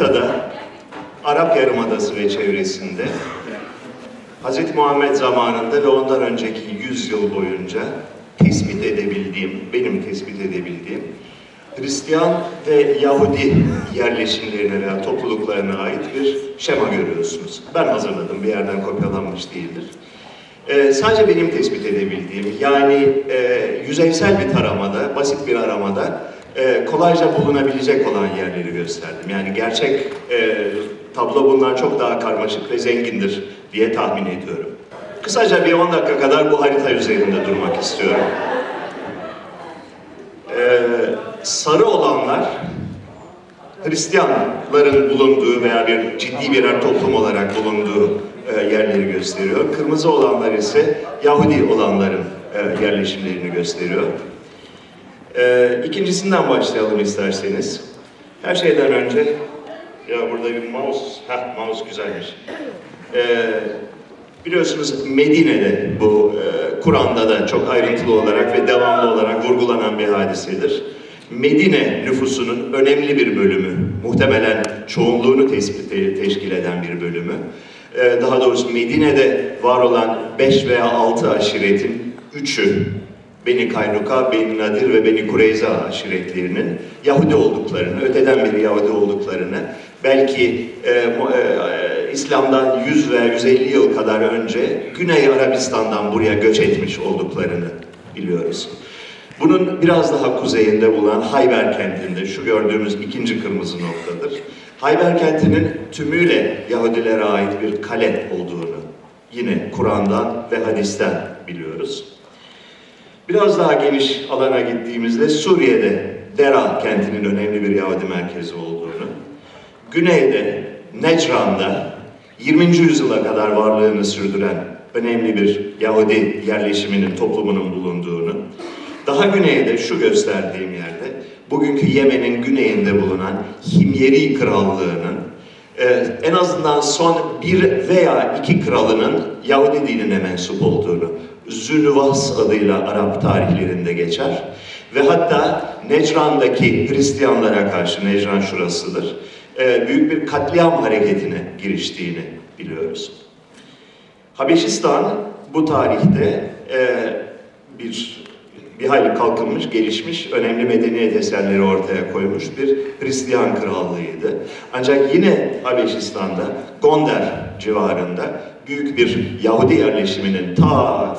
haritada Arap Yarımadası ve çevresinde Hz. Muhammed zamanında ve ondan önceki 100 yıl boyunca tespit edebildiğim, benim tespit edebildiğim Hristiyan ve Yahudi yerleşimlerine veya topluluklarına ait bir şema görüyorsunuz. Ben hazırladım, bir yerden kopyalanmış değildir. Ee, sadece benim tespit edebildiğim, yani e, yüzeysel bir taramada, basit bir aramada e, kolayca bulunabilecek olan yerleri gösterdim. Yani gerçek e, tablo bundan çok daha karmaşık ve zengindir diye tahmin ediyorum. Kısaca bir 10 dakika kadar bu harita üzerinde durmak istiyorum. Ee, sarı olanlar Hristiyanların bulunduğu veya bir ciddi birer toplum olarak bulunduğu e, yerleri gösteriyor. Kırmızı olanlar ise Yahudi olanların e, yerleşimlerini gösteriyor. E, ikincisinden başlayalım isterseniz. Her şeyden önce, ya burada bir mouse, heh mouse güzelmiş. E, biliyorsunuz Medine'de bu e, Kur'an'da da çok ayrıntılı olarak ve devamlı olarak vurgulanan bir hadisedir. Medine nüfusunun önemli bir bölümü, muhtemelen çoğunluğunu tespit teşkil eden bir bölümü, e, daha doğrusu Medine'de var olan 5 veya 6 aşiretin 3'ü Beni Kaynuka, Beni Nadir ve Beni Kureyza aşiretlerinin Yahudi olduklarını, öteden beri Yahudi olduklarını, belki e, e, İslam'dan 100 veya 150 yıl kadar önce Güney Arabistan'dan buraya göç etmiş olduklarını biliyoruz. Bunun biraz daha kuzeyinde bulunan Hayber kentinde, şu gördüğümüz ikinci kırmızı noktadır. Hayber kentinin tümüyle Yahudilere ait bir kale olduğunu yine Kur'an'dan ve hadisten biliyoruz. Biraz daha geniş alana gittiğimizde Suriye'de Dera kentinin önemli bir Yahudi merkezi olduğunu, güneyde Necran'da 20. yüzyıla kadar varlığını sürdüren önemli bir Yahudi yerleşiminin, toplumunun bulunduğunu, daha güneyde şu gösterdiğim yerde, bugünkü Yemen'in güneyinde bulunan Himyeri Krallığı'nın e, en azından son bir veya iki kralının Yahudi dinine mensup olduğunu, Zülvas adıyla Arap tarihlerinde geçer. Ve hatta Necran'daki Hristiyanlara karşı, Necran şurasıdır, e, büyük bir katliam hareketine giriştiğini biliyoruz. Habeşistan bu tarihte e, bir bir hayli kalkınmış, gelişmiş, önemli medeniyet eserleri ortaya koymuş bir Hristiyan krallığıydı. Ancak yine Habeşistan'da, Gonder civarında büyük bir Yahudi yerleşiminin ta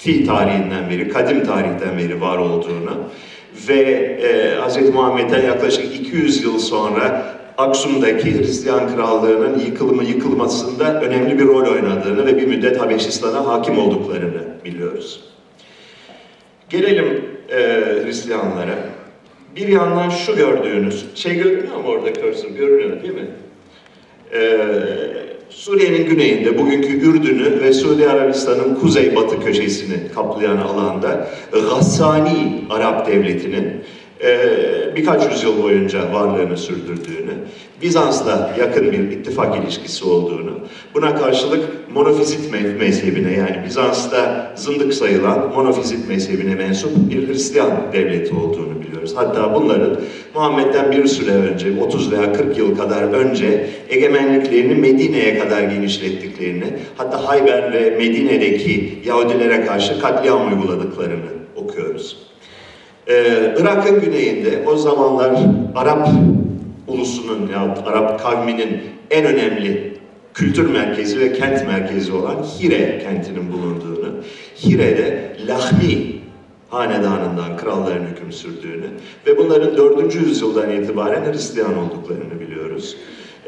fi tarihinden beri, kadim tarihten beri var olduğunu ve e, Hz. Muhammed'den yaklaşık 200 yıl sonra Aksum'daki Hristiyan krallığının yıkılımı yıkılmasında önemli bir rol oynadığını ve bir müddet Habeşistan'a hakim olduklarını biliyoruz. Gelelim e, Hristiyanlara. Bir yandan şu gördüğünüz, şey görünüyor mu orada cursor? Görünüyor değil mi? Ee, Suriye'nin güneyinde, bugünkü Ürdün'ü ve Suudi Arabistan'ın kuzey-batı köşesini kaplayan alanda Ghassani Arap Devleti'nin birkaç yüzyıl boyunca varlığını sürdürdüğünü, Bizans'la yakın bir ittifak ilişkisi olduğunu, buna karşılık monofizit mezhebine yani Bizans'ta zındık sayılan monofizit mezhebine mensup bir Hristiyan devleti olduğunu biliyoruz. Hatta bunların Muhammed'den bir süre önce, 30 veya 40 yıl kadar önce egemenliklerini Medine'ye kadar genişlettiklerini, hatta Hayber ve Medine'deki Yahudilere karşı katliam uyguladıklarını okuyoruz. Ee, Irak'ın güneyinde o zamanlar Arap ulusunun ya Arap kavminin en önemli kültür merkezi ve kent merkezi olan Hire kentinin bulunduğunu, Hire'de Lahmi hanedanından kralların hüküm sürdüğünü ve bunların 4. yüzyıldan itibaren Hristiyan olduklarını biliyoruz.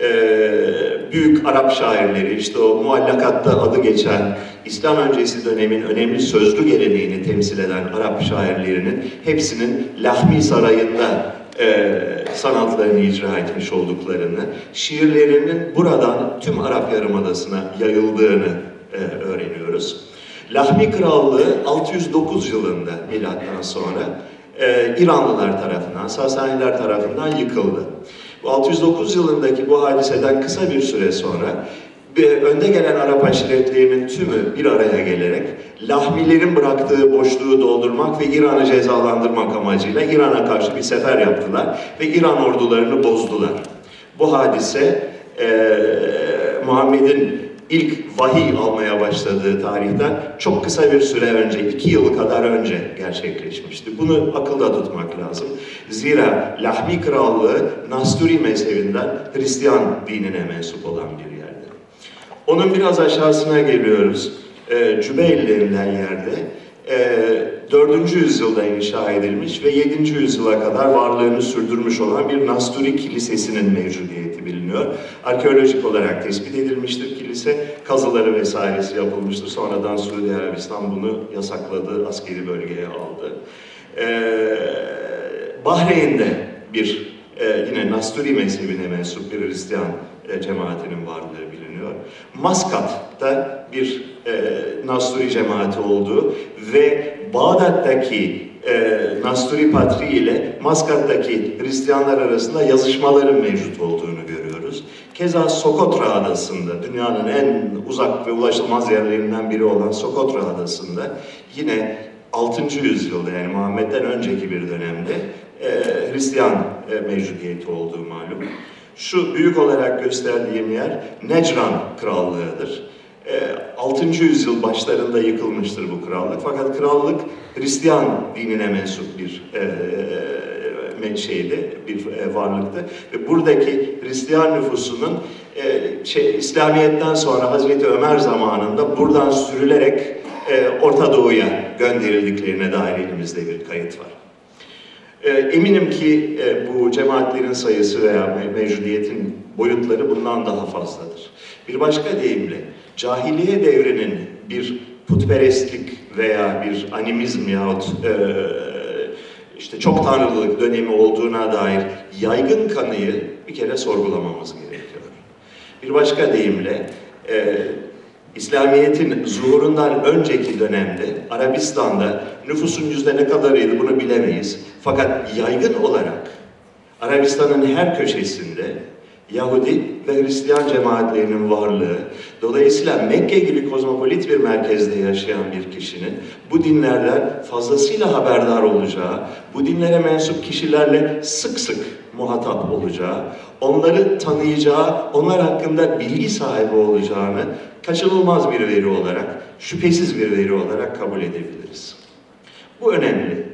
Ee, büyük Arap şairleri, işte o muallakatta adı geçen İslam öncesi dönemin önemli sözlü geleneğini temsil eden Arap şairlerinin hepsinin Lahmi Sarayı'nda e, sanatlarını icra etmiş olduklarını, şiirlerinin buradan tüm Arap Yarımadası'na yayıldığını e, öğreniyoruz. Lahmi Krallığı 609 yılında milattan sonra e, İranlılar tarafından, Sasaniler tarafından yıkıldı. Bu 609 yılındaki bu hadiseden kısa bir süre sonra önde gelen Arap aşiretlerinin tümü bir araya gelerek Lahmilerin bıraktığı boşluğu doldurmak ve İran'ı cezalandırmak amacıyla İran'a karşı bir sefer yaptılar ve İran ordularını bozdular. Bu hadise e, Muhammed'in ilk vahiy almaya başladığı tarihten çok kısa bir süre önce, iki yıl kadar önce gerçekleşmişti. Bunu akılda tutmak lazım. Zira Lahmi Krallığı Nasturi mezhebinden Hristiyan dinine mensup olan bir yerde. Onun biraz aşağısına geliyoruz. E, Cübeyl denilen yerde e, 4. yüzyılda inşa edilmiş ve 7. yüzyıla kadar varlığını sürdürmüş olan bir Nasturi Kilisesi'nin mevcudiyeti biliniyor. Arkeolojik olarak tespit edilmiştir kilise, kazıları vesairesi yapılmıştır. Sonradan Suudi Arabistan bunu yasakladı, askeri bölgeye aldı. Ee, Bahreyn'de bir e, yine Nasturi mezhebine mensup bir Hristiyan e, cemaatinin varlığı biliniyor. Maskat'ta bir e, Nasturi cemaati olduğu ve Bağdat'taki e, Nasturi Patri ile Maskat'taki Hristiyanlar arasında yazışmaların mevcut olduğunu görüyoruz. Keza Sokotra Adası'nda, dünyanın en uzak ve ulaşılmaz yerlerinden biri olan Sokotra Adası'nda yine 6. yüzyılda yani Muhammed'den önceki bir dönemde e, Hristiyan e, mevcudiyeti olduğu malum. Şu büyük olarak gösterdiğim yer Necran Krallığı'dır. 6. yüzyıl başlarında yıkılmıştır bu krallık. Fakat krallık Hristiyan dinine mensup bir e, şeydi, bir e, varlıktı. Ve buradaki Hristiyan nüfusunun e, şey, İslamiyet'ten sonra Hazreti Ömer zamanında buradan sürülerek e, Orta Doğu'ya gönderildiklerine dair elimizde bir kayıt var. E, eminim ki e, bu cemaatlerin sayısı veya mevcudiyetin boyutları bundan daha fazladır. Bir başka deyimle, cahiliye devrinin bir putperestlik veya bir animizm yahut e, işte çok tanrılılık dönemi olduğuna dair yaygın kanıyı bir kere sorgulamamız gerekiyor. Bir başka deyimle, e, İslamiyet'in zuhurundan önceki dönemde Arabistan'da nüfusun yüzde ne kadarıydı bunu bilemeyiz. Fakat yaygın olarak Arabistan'ın her köşesinde Yahudi ve Hristiyan cemaatlerinin varlığı, dolayısıyla Mekke gibi kozmopolit bir merkezde yaşayan bir kişinin bu dinlerden fazlasıyla haberdar olacağı, bu dinlere mensup kişilerle sık sık muhatap olacağı, onları tanıyacağı, onlar hakkında bilgi sahibi olacağını kaçınılmaz bir veri olarak, şüphesiz bir veri olarak kabul edebiliriz. Bu önemli.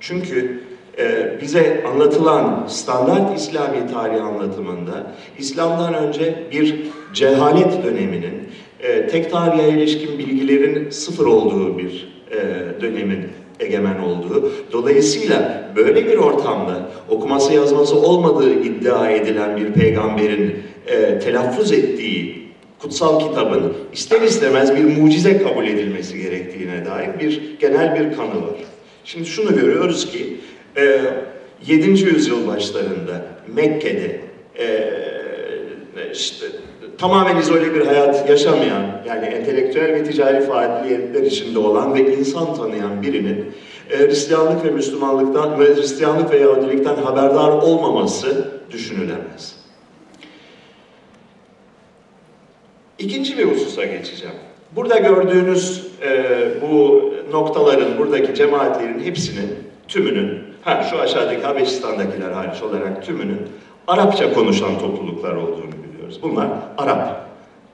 Çünkü e, bize anlatılan standart İslami tarih anlatımında İslam'dan önce bir cehalet döneminin, e, tek tarihe ilişkin bilgilerin sıfır olduğu bir e, dönemin egemen olduğu. Dolayısıyla böyle bir ortamda okuması yazması olmadığı iddia edilen bir peygamberin e, telaffuz ettiği kutsal kitabın ister istemez bir mucize kabul edilmesi gerektiğine dair bir genel bir kanı var. Şimdi şunu görüyoruz ki e, 7. yüzyıl başlarında Mekke'de e, işte tamamen izole bir hayat yaşamayan yani entelektüel ve ticari faaliyetler içinde olan ve insan tanıyan birinin e, Hristiyanlık ve Müslümanlıktan ve Hristiyanlık ve Yahudilikten haberdar olmaması düşünülemez. İkinci bir hususa geçeceğim. Burada gördüğünüz e, bu noktaların, buradaki cemaatlerin hepsinin, tümünün, ha şu aşağıdaki Habeşistan'dakiler hariç olarak tümünün Arapça konuşan topluluklar olduğunu biliyoruz. Bunlar Arap.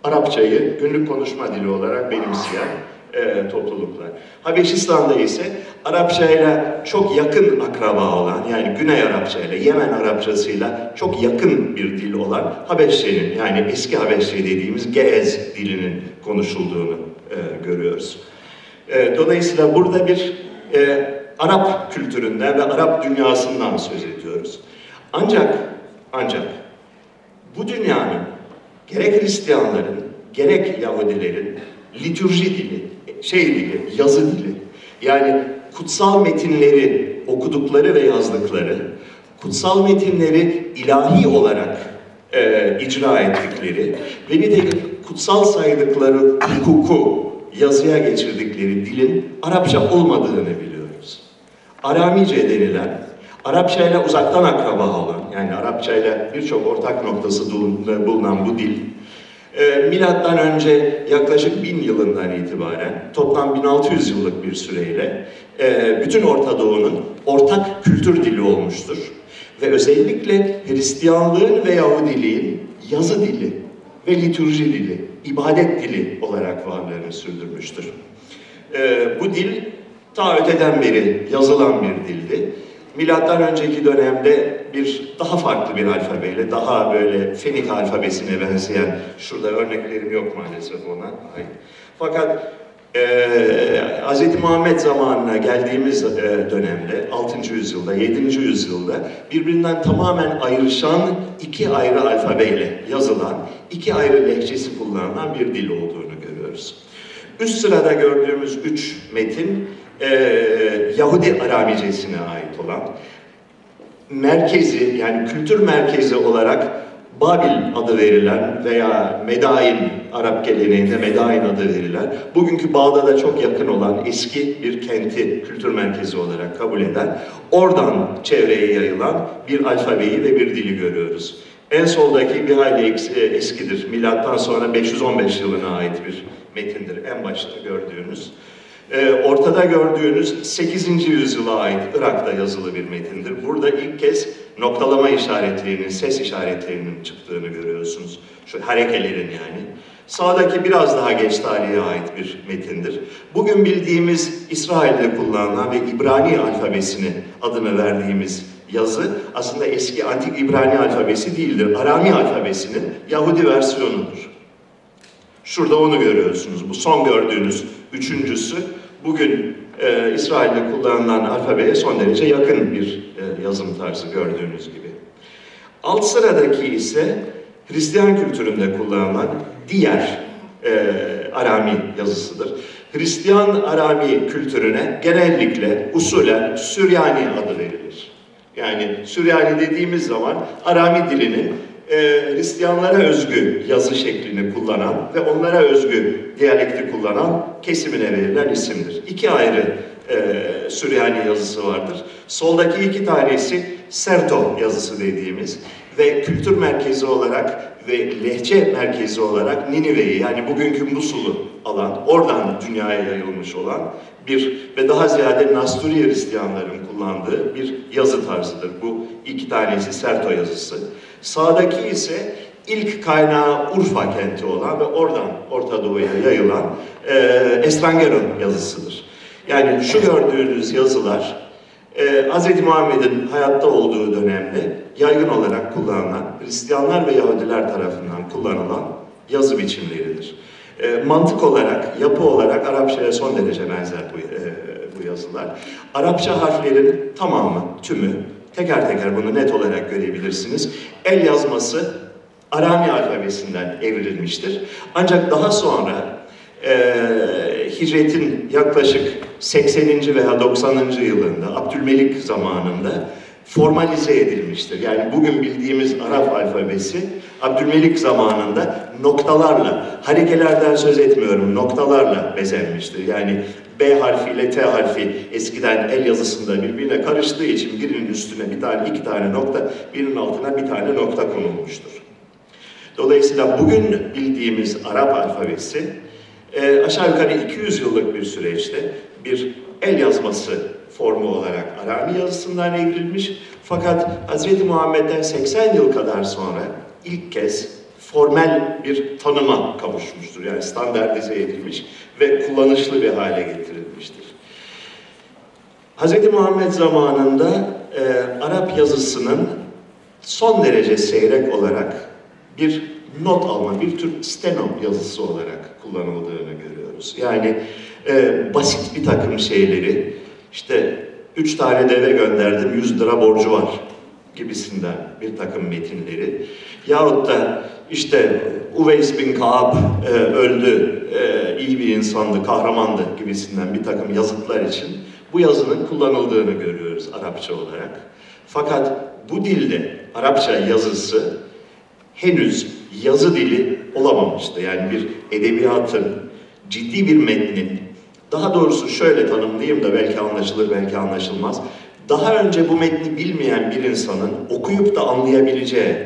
Arapçayı günlük konuşma dili olarak benimseyen e, topluluklar. Habeşistan'da ise Arapçayla çok yakın akraba olan yani Güney Arapçayla, Yemen Arapçasıyla çok yakın bir dil olan Habeşçe'nin yani eski Habeşçe dediğimiz Geez dilinin konuşulduğunu e, görüyoruz. E, dolayısıyla burada bir e, Arap kültüründen ve Arap dünyasından söz ediyoruz. Ancak ancak bu dünyanın gerek Hristiyanların gerek Yahudilerin litürji dili, şey dili, yazı dili. Yani kutsal metinleri okudukları ve yazdıkları, kutsal metinleri ilahi olarak e, icra ettikleri ve bir de kutsal saydıkları hukuku yazıya geçirdikleri dilin Arapça olmadığını biliyoruz. Aramice denilen, Arapça ile uzaktan akraba olan, yani Arapça ile birçok ortak noktası bulunan bu dil, e, milattan önce yaklaşık bin yılından itibaren toplam 1600 yıllık bir süreyle e, bütün Orta Doğu'nun ortak kültür dili olmuştur. ve özellikle Hristiyanlığın ve Yahudiliğin yazı dili ve liturji dili, ibadet dili olarak varlığını sürdürmüştür. Bu dil ta öteden beri yazılan bir dildi. Milattan önceki dönemde bir daha farklı bir alfabeyle, daha böyle Fenik alfabesine benzeyen, şurada örneklerim yok maalesef ona ait. Fakat e, Hz. Muhammed zamanına geldiğimiz e, dönemde, 6. yüzyılda, 7. yüzyılda birbirinden tamamen ayrışan iki ayrı alfabeyle yazılan, iki ayrı lehçesi kullanılan bir dil olduğunu görüyoruz. Üst sırada gördüğümüz üç metin e, Yahudi Aramicesine ait olan merkezi yani kültür merkezi olarak Babil adı verilen veya Medain Arap geleneğinde Medain adı verilen bugünkü Bağdat'a çok yakın olan eski bir kenti kültür merkezi olarak kabul eden oradan çevreye yayılan bir alfabeyi ve bir dili görüyoruz. En soldaki bir hayli e, eskidir. Milattan sonra 515 yılına ait bir metindir. En başta gördüğünüz. E, ortada gördüğünüz 8. yüzyıla ait Irak'ta yazılı bir metindir. Burada ilk kez noktalama işaretlerinin, ses işaretlerinin çıktığını görüyorsunuz. Şu harekelerin yani. Sağdaki biraz daha geç tarihe ait bir metindir. Bugün bildiğimiz İsrail'de kullanılan ve İbrani alfabesini adını verdiğimiz yazı aslında eski antik İbrani alfabesi değildir. Arami alfabesinin Yahudi versiyonudur. Şurada onu görüyorsunuz. Bu son gördüğünüz üçüncüsü bugün e, İsrail'de kullanılan alfabeye son derece yakın bir e, yazım tarzı gördüğünüz gibi. Alt sıradaki ise Hristiyan kültüründe kullanılan diğer e, Arami yazısıdır. Hristiyan Arami kültürüne genellikle usulen Süryani adı verilir. Yani Süryani dediğimiz zaman Arami dilinin e, Hristiyanlara özgü yazı şeklini kullanan ve onlara özgü diyalekti kullanan kesimine verilen isimdir. İki ayrı e, Süryani yazısı vardır. Soldaki iki tanesi Serto yazısı dediğimiz ve kültür merkezi olarak ve lehçe merkezi olarak Ninive'yi yani bugünkü Musul'u alan, oradan dünyaya yayılmış olan bir ve daha ziyade Nasturi Hristiyanların kullandığı bir yazı tarzıdır. Bu iki tanesi Serto yazısı. Sağdaki ise ilk kaynağı Urfa kenti olan ve oradan Orta Doğu'ya yayılan e, Estrangero yazısıdır. Yani şu gördüğünüz yazılar e, Hz. Muhammed'in hayatta olduğu dönemde yaygın olarak kullanılan Hristiyanlar ve Yahudiler tarafından kullanılan yazı biçimleridir. E, mantık olarak, yapı olarak Arapçaya son derece benzer bu, e, bu yazılar. Arapça harflerin tamamı, tümü, teker teker bunu net olarak görebilirsiniz. El yazması Arami alfabesinden evrilmiştir. Ancak daha sonra e, hicretin yaklaşık 80. veya 90. yılında Abdülmelik zamanında formalize edilmiştir. Yani bugün bildiğimiz Arap alfabesi Abdülmelik zamanında noktalarla, harekelerden söz etmiyorum, noktalarla bezenmiştir. Yani B harfi ile T harfi eskiden el yazısında birbirine karıştığı için birinin üstüne bir tane, iki tane nokta, birinin altına bir tane nokta konulmuştur. Dolayısıyla bugün bildiğimiz Arap alfabesi e, aşağı yukarı 200 yıllık bir süreçte bir el yazması formu olarak Arami yazısından evrilmiş. Fakat Hz. Muhammed'den 80 yıl kadar sonra ilk kez formel bir tanıma kavuşmuştur. Yani standartize edilmiş ve kullanışlı bir hale getirilmiştir. Hz. Muhammed zamanında e, Arap yazısının son derece seyrek olarak bir not alma, bir tür steno yazısı olarak kullanıldığını görüyoruz. Yani e, basit bir takım şeyleri, işte üç tane deve gönderdim, yüz lira borcu var gibisinden bir takım metinleri yahut da işte Uveys bin Kaab e, öldü, e, iyi bir insandı, kahramandı gibisinden bir takım yazıtlar için bu yazının kullanıldığını görüyoruz Arapça olarak. Fakat bu dilde Arapça yazısı henüz yazı dili olamamıştı. Yani bir edebiyatın, ciddi bir metnin, daha doğrusu şöyle tanımlayayım da belki anlaşılır, belki anlaşılmaz. Daha önce bu metni bilmeyen bir insanın okuyup da anlayabileceği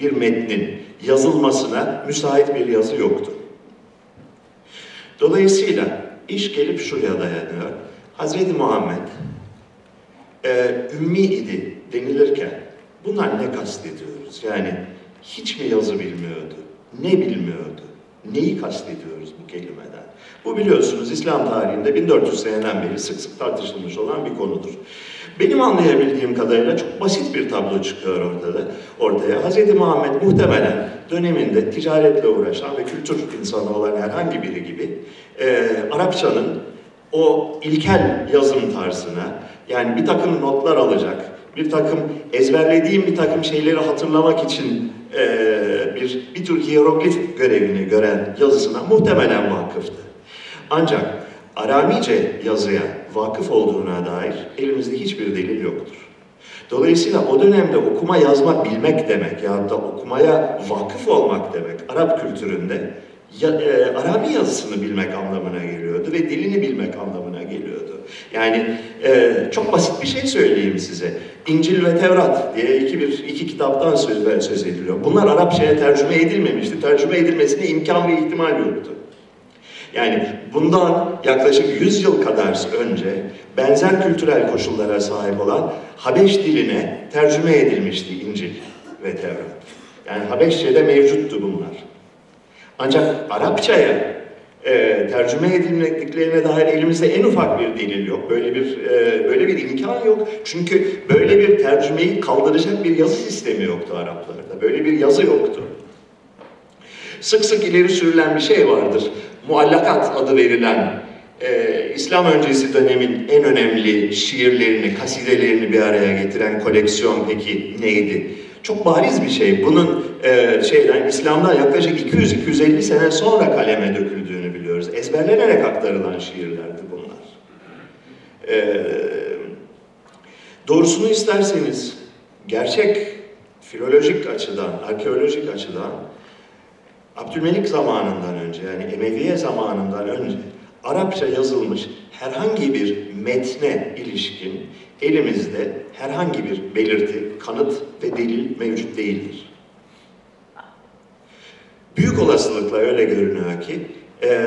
bir metnin yazılmasına müsait bir yazı yoktu. Dolayısıyla iş gelip şuraya dayanıyor. Hazreti Muhammed e, ümmi idi denilirken Bunlar ne kastediyoruz? Yani hiç mi yazı bilmiyordu? Ne bilmiyordu? Neyi kastediyoruz bu kelimeden? Bu biliyorsunuz İslam tarihinde 1400 seneden beri sık sık tartışılmış olan bir konudur. Benim anlayabildiğim kadarıyla çok basit bir tablo çıkıyor orada da, ortaya. Hz. Muhammed muhtemelen döneminde ticaretle uğraşan ve kültür insanı olan herhangi biri gibi e, Arapçanın o ilkel yazım tarzına, yani bir takım notlar alacak, bir takım ezberlediğim bir takım şeyleri hatırlamak için e, bir, bir tür hieroglif görevini gören yazısına muhtemelen vakıftı. Ancak Aramice yazıya vakıf olduğuna dair elimizde hiçbir delil yoktur. Dolayısıyla o dönemde okuma yazma bilmek demek ya da okumaya vakıf olmak demek Arap kültüründe ya, e, Arabi yazısını bilmek anlamına geliyordu ve dilini bilmek anlamına geliyordu. Yani e, çok basit bir şey söyleyeyim size. İncil ve Tevrat diye iki, bir, iki kitaptan söz, söz ediliyor. Bunlar Arapçaya tercüme edilmemişti. Tercüme edilmesine imkan ve ihtimal yoktu. Yani bundan yaklaşık 100 yıl kadar önce benzer kültürel koşullara sahip olan Habeş diline tercüme edilmişti İncil ve Tevrat. Yani Habeşçe'de mevcuttu bunlar. Ancak Arapçaya e, tercüme edilmekliklerine dair elimizde en ufak bir delil yok. Böyle bir e, böyle bir imkan yok. Çünkü böyle bir tercümeyi kaldıracak bir yazı sistemi yoktu Araplarda. Böyle bir yazı yoktu. Sık sık ileri sürülen bir şey vardır. Muallakat adı verilen e, İslam öncesi dönemin en önemli şiirlerini, kasidelerini bir araya getiren koleksiyon peki neydi? Çok bariz bir şey. Bunun e, şeyden İslam'dan yaklaşık 200-250 sene sonra kaleme döküldüğünü biliyoruz. Ezberlenerek aktarılan şiirlerdi bunlar. E, doğrusunu isterseniz gerçek filolojik açıdan, arkeolojik açıdan Abdülmelik zamanından önce yani Emeviye zamanından önce Arapça yazılmış herhangi bir metne ilişkin elimizde herhangi bir belirti, kanıt ve delil mevcut değildir. Büyük olasılıkla öyle görünüyor ki e,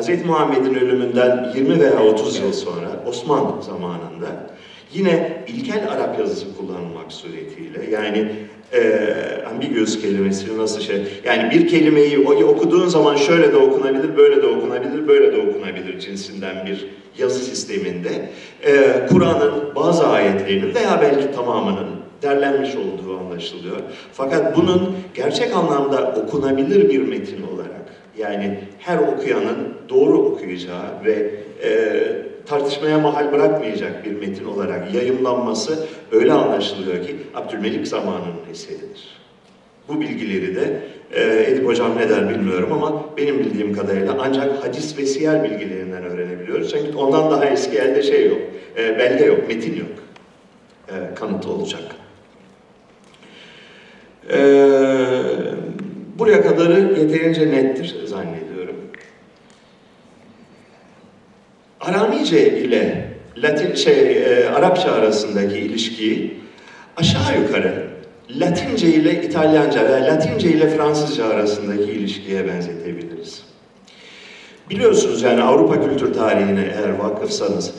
Hz. Muhammed'in ölümünden 20 veya 30 yıl sonra Osman zamanında yine ilkel Arap yazısı kullanılmak suretiyle yani e, ambiguous kelimesi nasıl şey yani bir kelimeyi okuduğun zaman şöyle de okunabilir, böyle de okunabilir, böyle de okunabilir cinsinden bir yazı sisteminde e, Kur'an'ın bazı ayetlerinin veya belki tamamının derlenmiş olduğu anlaşılıyor. Fakat bunun gerçek anlamda okunabilir bir metin olarak yani her okuyanın doğru okuyacağı ve e, tartışmaya mahal bırakmayacak bir metin olarak yayımlanması öyle anlaşılıyor ki Abdülmelik zamanının eseridir. Bu bilgileri de e, Edip Hocam ne der bilmiyorum ama benim bildiğim kadarıyla ancak hadis ve siyer bilgilerinden öğrenebiliyoruz. Çünkü ondan daha eski elde şey yok, e, belge yok, metin yok. E, kanıtı olacak. E, buraya kadarı yeterince nettir zannediyorum. Aramice ile Latin şey e, Arapça arasındaki ilişkiyi aşağı yukarı Latince ile İtalyanca ve Latince ile Fransızca arasındaki ilişkiye benzetebiliriz. Biliyorsunuz yani Avrupa kültür tarihine eğer vakıfsanız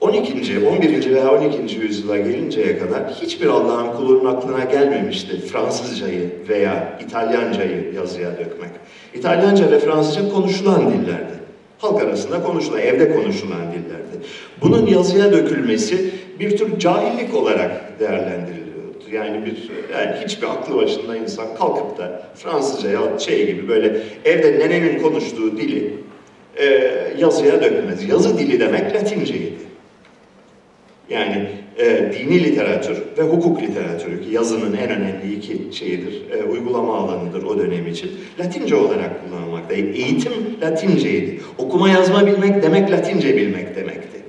12. 11. veya 12. yüzyıla gelinceye kadar hiçbir Allah'ın kulunun aklına gelmemişti Fransızcayı veya İtalyancayı yazıya dökmek. İtalyanca ve Fransızca konuşulan dillerdi. Halk arasında konuşulan, evde konuşulan dillerdi. Bunun yazıya dökülmesi bir tür cahillik olarak değerlendiriliyordu. Yani bir yani hiçbir aklı başında insan kalkıp da Fransızca ya şey gibi böyle evde nenenin konuştuğu dili e, yazıya dökmez. Yazı dili demek Latinceydi. Yani e, dini literatür ve hukuk literatürü ki yazının en önemli iki şeyidir, e, uygulama alanıdır o dönem için. Latince olarak kullanılmakta. Eğitim Latinceydi. Okuma yazma bilmek demek Latince bilmek demekti.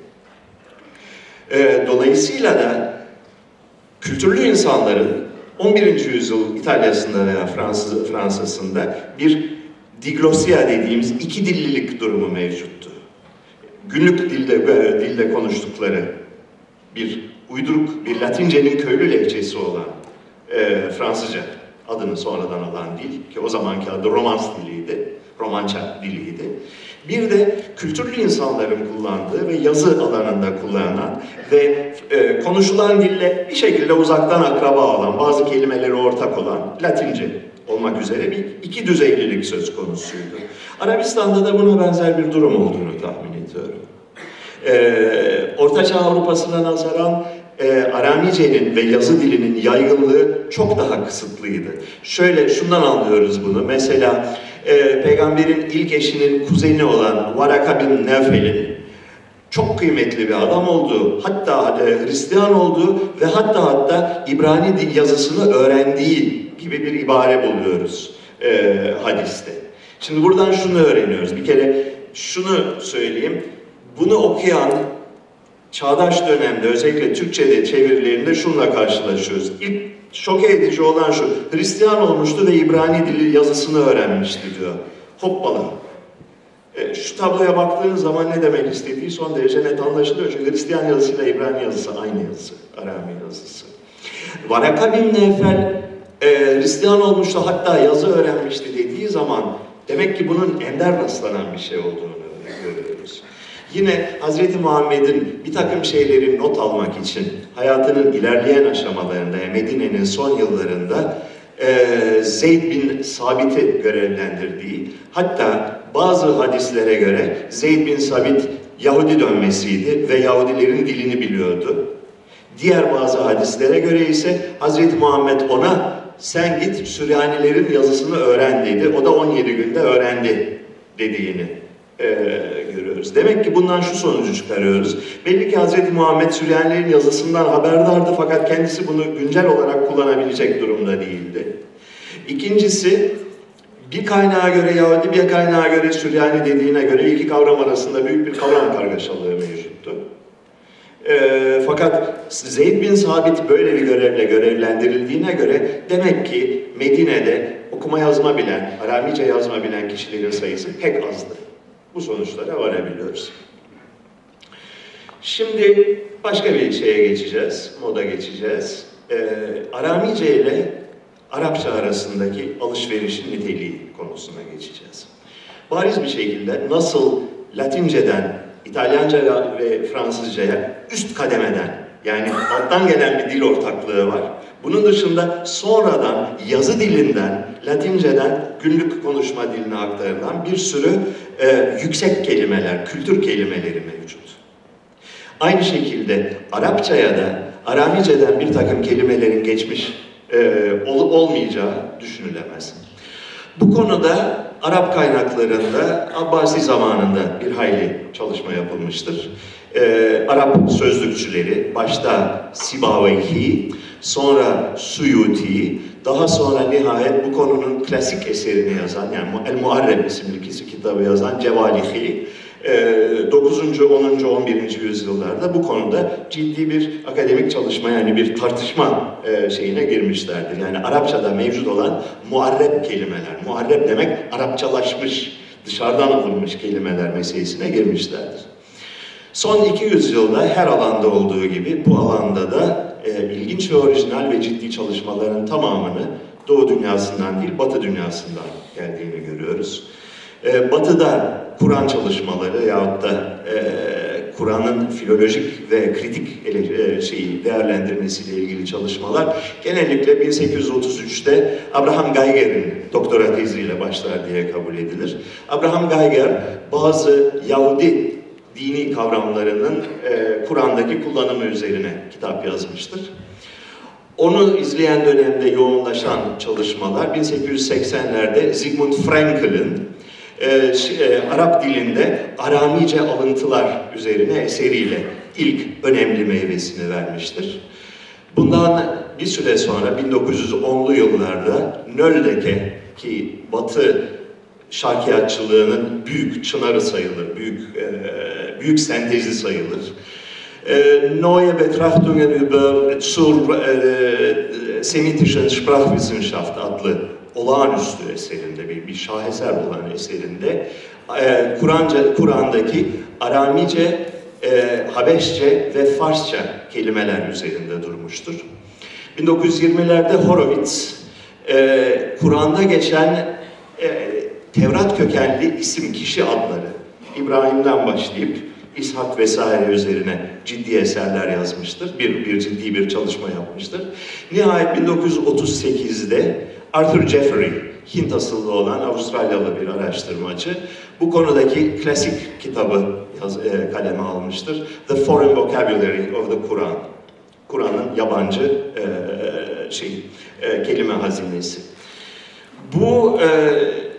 E, dolayısıyla da kültürlü insanların 11. yüzyıl İtalya'sında veya Fransız, Fransa'sında bir diglosya dediğimiz iki dillilik durumu mevcuttu. Günlük dilde, dilde konuştukları bir uyduruk, bir Latince'nin köylü lehçesi olan e, Fransızca adını sonradan alan dil ki o zamanki adı Romans diliydi, Romança diliydi. Bir de kültürlü insanların kullandığı ve yazı alanında kullanılan ve e, konuşulan dille bir şekilde uzaktan akraba olan, bazı kelimeleri ortak olan Latince olmak üzere bir iki düzeylilik söz konusuydu. Arabistan'da da buna benzer bir durum olduğunu tahmin ediyorum. Ee, Ortaçağ Avrupa'sına nazaran e, Aramice'nin ve yazı dilinin yaygınlığı çok daha kısıtlıydı. Şöyle şundan anlıyoruz bunu. Mesela e, peygamberin ilk eşinin kuzeni olan Varaka bin Nevfel'in çok kıymetli bir adam olduğu, hatta e, Hristiyan olduğu ve hatta hatta İbrani dil yazısını öğrendiği gibi bir ibare buluyoruz e, hadiste. Şimdi buradan şunu öğreniyoruz. Bir kere şunu söyleyeyim. Bunu okuyan çağdaş dönemde özellikle Türkçe'de çevirilerinde şunla karşılaşıyoruz. İlk şok edici olan şu, Hristiyan olmuştu ve İbrani dili yazısını öğrenmişti diyor. Hoppala. E, şu tabloya baktığın zaman ne demek istediği son derece net anlaşılıyor. Çünkü Hristiyan yazısıyla İbrani yazısı aynı yazı, Arami yazısı. Varaka bin Nefel e, Hristiyan olmuştu hatta yazı öğrenmişti dediği zaman demek ki bunun ender rastlanan bir şey olduğunu görüyoruz. Yine Hz. Muhammed'in bir takım şeyleri not almak için hayatının ilerleyen aşamalarında, Medine'nin son yıllarında e, Zeyd bin Sabit'i görevlendirdiği, hatta bazı hadislere göre Zeyd bin Sabit Yahudi dönmesiydi ve Yahudilerin dilini biliyordu. Diğer bazı hadislere göre ise Hz. Muhammed ona sen git Süryanilerin yazısını öğren dedi. O da 17 günde öğrendi dediğini e, görüyoruz. Demek ki bundan şu sonucu çıkarıyoruz. Belli ki Hz. Muhammed Süryanilerin yazısından haberdardı fakat kendisi bunu güncel olarak kullanabilecek durumda değildi. İkincisi, bir kaynağa göre Yahudi, bir kaynağa göre Süryani dediğine göre iki kavram arasında büyük bir kavram kargaşalığı mevcuttu. E, fakat Zeyd bin Sabit böyle bir görevle görevlendirildiğine göre demek ki Medine'de okuma yazma bilen, Aramice yazma bilen kişilerin sayısı pek azdı. Bu sonuçlara varabiliyoruz. Şimdi başka bir şeye geçeceğiz, moda geçeceğiz. E, Aramice ile Arapça arasındaki alışverişin niteliği konusuna geçeceğiz. Bariz bir şekilde nasıl Latince'den İtalyanca ve Fransızca'ya üst kademeden yani alttan gelen bir dil ortaklığı var. Bunun dışında sonradan yazı dilinden, Latinceden günlük konuşma diline aktarılan bir sürü e, yüksek kelimeler, kültür kelimeleri mevcut. Aynı şekilde Arapçaya da Aramice'den bir takım kelimelerin geçmiş e, olup olmayacağı düşünülemez. Bu konuda Arap kaynaklarında Abbasi zamanında bir hayli çalışma yapılmıştır. Ee, Arap sözlükçüleri, başta Sibaveyhi, sonra Suyuti, daha sonra nihayet bu konunun klasik eserini yazan, yani El Muharrem isimli kitabı yazan Cevalihi, 9. 10. 11. yüzyıllarda bu konuda ciddi bir akademik çalışma yani bir tartışma e, şeyine girmişlerdir. Yani Arapçada mevcut olan muharrep kelimeler, muharrep demek Arapçalaşmış, dışarıdan alınmış kelimeler meselesine girmişlerdir. Son 200 yılda her alanda olduğu gibi bu alanda da e, ilginç ve orijinal ve ciddi çalışmaların tamamını Doğu dünyasından değil Batı dünyasından geldiğini görüyoruz. E, batı'da Kur'an çalışmaları yahut da e, Kur'an'ın filolojik ve kritik ele, e, şeyi değerlendirmesiyle ilgili çalışmalar genellikle 1833'te Abraham Geiger'in doktora teziyle başlar diye kabul edilir. Abraham Geiger bazı Yahudi dini kavramlarının e, Kur'an'daki kullanımı üzerine kitap yazmıştır. Onu izleyen dönemde yoğunlaşan çalışmalar 1880'lerde Sigmund Frankl'in e, e, Arap dilinde Aramice alıntılar üzerine eseriyle ilk önemli meyvesini vermiştir. Bundan bir süre sonra 1910'lu yıllarda Nöldeke ki Batı şarkiyatçılığının büyük çınarı sayılır, büyük e, büyük sentezi sayılır. E, Neue Betrachtungen über zur e, semitischen Sprachwissenschaft adlı olağanüstü eserinde, bir, bir şaheser olan eserinde e, Kur'anca, Kur'an'daki Aramice, e, Habeşçe ve Farsça kelimeler üzerinde durmuştur. 1920'lerde Horowitz, e, Kur'an'da geçen e, Tevrat kökenli isim kişi adları İbrahim'den başlayıp İshak vesaire üzerine ciddi eserler yazmıştır. Bir, bir ciddi bir çalışma yapmıştır. Nihayet 1938'de Arthur Jeffrey, Hint asıllı olan Avustralyalı bir araştırmacı, bu konudaki klasik kitabı yaz, e, kaleme almıştır. The Foreign Vocabulary of the Quran. Kur'an'ın yabancı e, şey, e, kelime hazinesi. Bu e,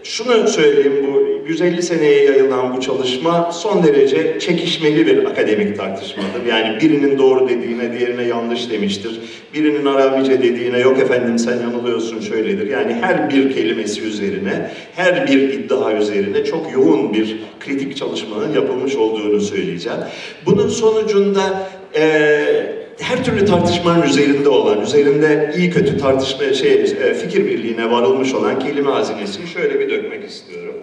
şunu söyleyeyim bu 150 seneye yayılan bu çalışma son derece çekişmeli bir akademik tartışmadır. Yani birinin doğru dediğine diğerine yanlış demiştir. Birinin Arabice dediğine yok efendim sen yanılıyorsun şöyledir. Yani her bir kelimesi üzerine, her bir iddia üzerine çok yoğun bir kritik çalışmanın yapılmış olduğunu söyleyeceğim. Bunun sonucunda e, her türlü tartışmanın üzerinde olan, üzerinde iyi kötü tartışma şey e, fikir birliğine varılmış olan kelime hazinesini şöyle bir dökmek istiyorum.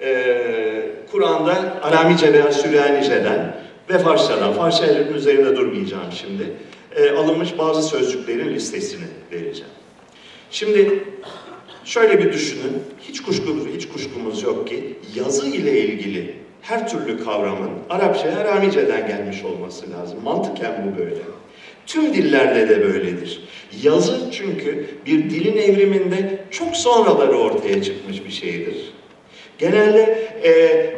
Ee, Kur'an'da Aramice veya Süryanice'den ve Farsçadan, Farsçaların üzerinde durmayacağım şimdi, e, alınmış bazı sözcüklerin listesini vereceğim. Şimdi şöyle bir düşünün, hiç kuşkumuz, hiç kuşkumuz yok ki yazı ile ilgili her türlü kavramın Arapçaya Aramice'den gelmiş olması lazım. Mantıken bu böyle. Tüm dillerde de böyledir. Yazı çünkü bir dilin evriminde çok sonraları ortaya çıkmış bir şeydir. Genelde e,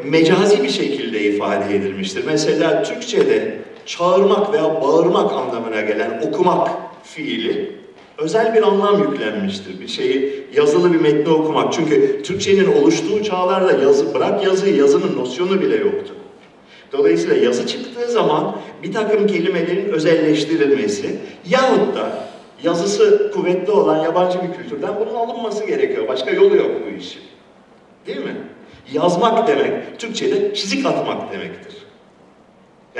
mecazi bir şekilde ifade edilmiştir. Mesela Türkçe'de çağırmak veya bağırmak anlamına gelen okumak fiili özel bir anlam yüklenmiştir. Bir şeyi yazılı bir metni okumak. Çünkü Türkçenin oluştuğu çağlarda yazı, bırak yazıyı, yazının nosyonu bile yoktu. Dolayısıyla yazı çıktığı zaman bir takım kelimelerin özelleştirilmesi yahut da yazısı kuvvetli olan yabancı bir kültürden bunun alınması gerekiyor. Başka yolu yok bu işin. Değil mi? Yazmak demek, Türkçe'de çizik atmak demektir.